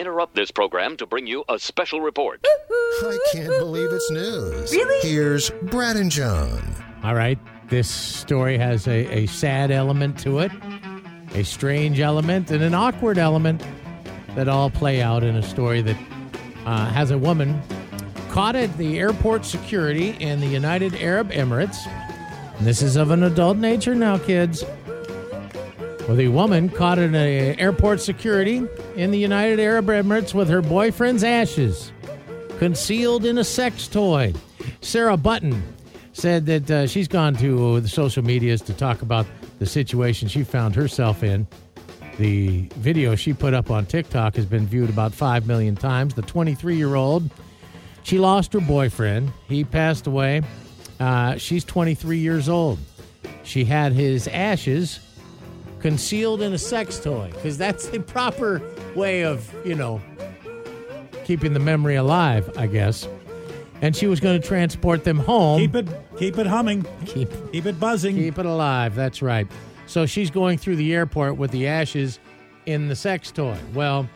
interrupt this program to bring you a special report. I can't believe it's news. Really? Here's Brad and John. All right. This story has a, a sad element to it, a strange element, and an awkward element that all play out in a story that uh, has a woman caught at the airport security in the United Arab Emirates. And this is of an adult nature now, kids. With a woman caught in an airport security in the United Arab Emirates with her boyfriend's ashes concealed in a sex toy. Sarah Button said that uh, she's gone to the social medias to talk about the situation she found herself in. The video she put up on TikTok has been viewed about 5 million times. The 23 year old, she lost her boyfriend. He passed away. Uh, she's 23 years old. She had his ashes concealed in a sex toy because that's the proper way of, you know, keeping the memory alive, I guess. And she was going to transport them home. Keep it, keep it humming. keep Keep it buzzing. Keep it alive. That's right. So she's going through the airport with the ashes in the sex toy. Well,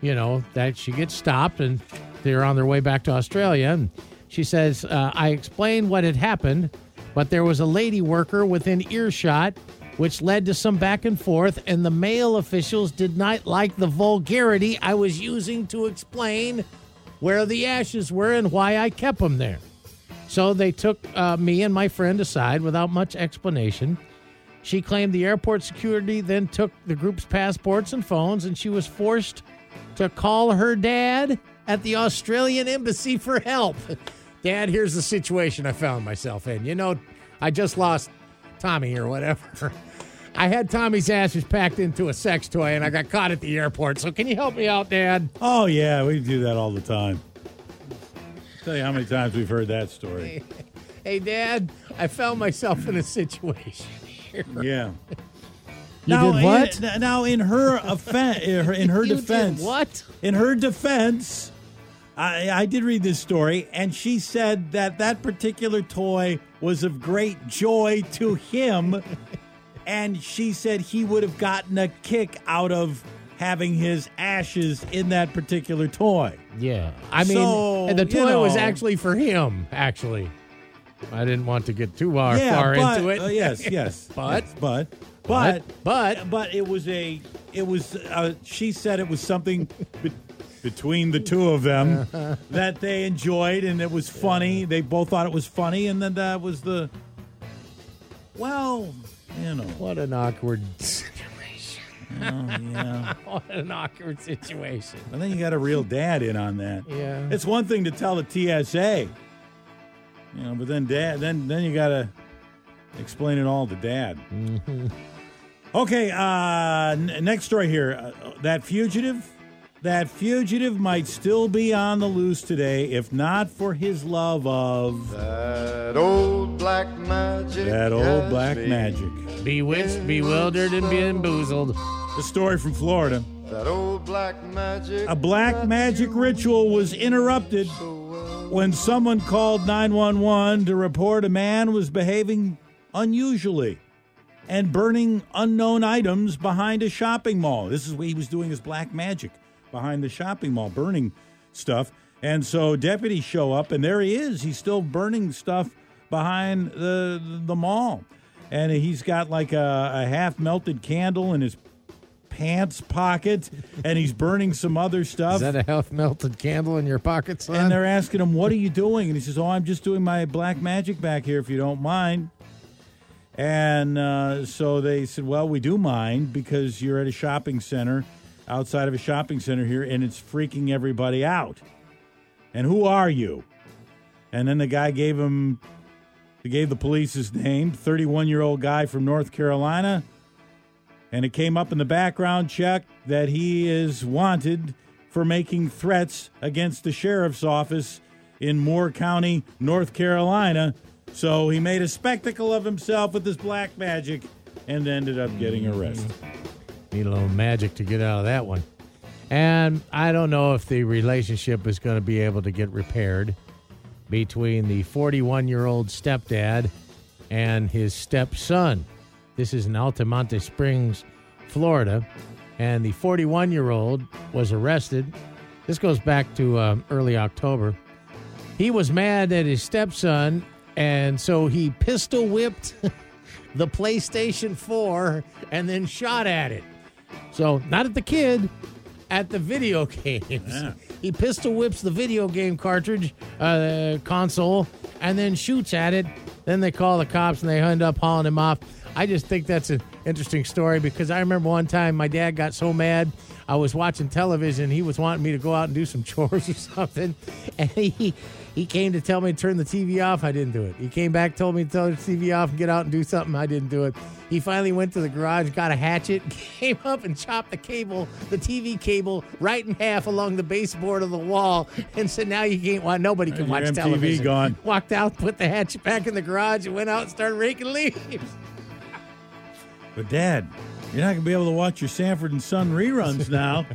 you know that she gets stopped and they're on their way back to Australia. And she says, uh, "I explained what had happened, but there was a lady worker within earshot." Which led to some back and forth, and the male officials did not like the vulgarity I was using to explain where the ashes were and why I kept them there. So they took uh, me and my friend aside without much explanation. She claimed the airport security then took the group's passports and phones, and she was forced to call her dad at the Australian embassy for help. Dad, here's the situation I found myself in. You know, I just lost Tommy or whatever. I had Tommy's ashes packed into a sex toy and I got caught at the airport. So can you help me out, Dad? Oh yeah, we do that all the time. Tell you how many times we've heard that story. Hey, Dad, I found myself in a situation here. Yeah. You now, did what? In, now, in her offense, in her You did defense, what? In her defense, I, I did read this story, and she said that that particular toy was of great joy to him, and she said he would have gotten a kick out of having his ashes in that particular toy. Yeah. I mean, So, and the you toy was actually for him, actually. I didn't want to get too far, yeah, far but, into it. uh, yes, yes, But- yes, but, But- but, but- but it was a, it was. Uh, she said it was something between the two of them that they enjoyed, and it was funny. They both thought it was funny, and then that was the. Well, you know, What an awkward situation. Oh, yeah. What an awkward situation. And then you got a real dad in on that. Yeah. It's one thing to tell the TSA, you know, but then dad, then then you got to explain it all to dad. Okay, uh, n- next story here. Uh, that fugitive, that fugitive might still be on the loose today, if not for his love of That old black magic. that old black magic. Bewitched, bewildered, and bamboozled. The story from Florida. That old black magic. A black magic ritual was interrupted when someone called 911 to report a man was behaving unusually and burning unknown items behind a shopping mall. This is what he was doing his black magic behind the shopping mall, burning stuff. And so deputies show up, and there he is. He's still burning stuff behind the the mall, and he's got like a, a half melted candle in his pants pocket, and he's burning some other stuff. Is that a half melted candle in your pocket, son? And they're asking him, What are you doing? And he says, Oh, I'm just doing my black magic back here, if you don't mind. And uh, so they said, Well, we do mind because you're at a shopping center, outside of a shopping center here, and it's freaking everybody out. And who are you? And then the guy gave him, he gave the police his name, 31 year old guy from North Carolina. And it came up in the background check that he is wanted for making threats against the sheriff's office in Moore County, North Carolina. So he made a spectacle of himself with his black magic and ended up getting arrested. Need a little magic to get out of that one. And I don't know if the relationship is going to be able to get repaired between the 41 year old stepdad and his stepson. This is in Altamonte Springs, Florida. And the 41 year old was arrested This goes back to um, early October. He was mad at his stepson, and so he pistol whipped the PlayStation 4 and then shot at it. So, not at the kid, at the video games. Yeah. He pistol whips the video game cartridge, uh, console, and then shoots at it. Then they call the cops and they end up hauling him off. I just think that's an interesting story because I remember one time my dad got so mad. I was watching television. He was wanting me to go out and do some chores or something. And he, he came to tell me to turn the TV off. I didn't do it. He came back, told me to turn the TV off and get out and do something. I didn't do it. He finally went to the garage, got a hatchet, came up and chopped the cable, the TV cable, right in half along the baseboard of the wall, and said, "Now you can't watch. Nobody can Your watch MTV television." gone. Walked out, put the hatchet back in the garage, and went out and started raking leaves. But Dad, you're not gonna be able to watch your Sanford and Son reruns now.